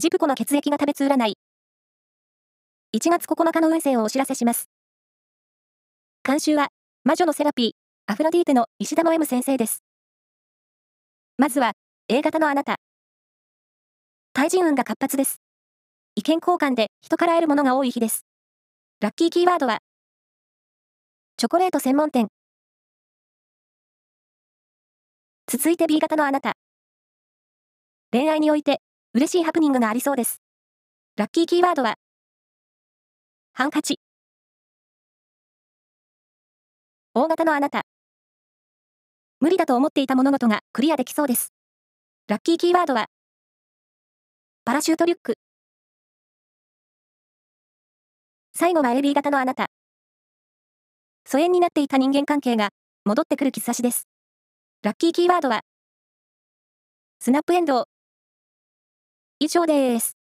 ジプコの血液が食べつ占い。1月9日の運勢をお知らせします。監修は、魔女のセラピー、アフロディーテの石田の M 先生です。まずは、A 型のあなた。対人運が活発です。意見交換で人から得るものが多い日です。ラッキーキーワードは、チョコレート専門店。続いて B 型のあなた。恋愛において嬉しいハプニングがありそうです。ラッキーキーワードは、ハンカチ。大型のあなた。無理だと思っていた物事がクリアできそうです。ラッキーキーワードは、パラシュートリュック。最後は AB 型のあなた。疎遠になっていた人間関係が戻ってくる兆しです。ラッキーキーワードは、スナップエンドウ。以上です。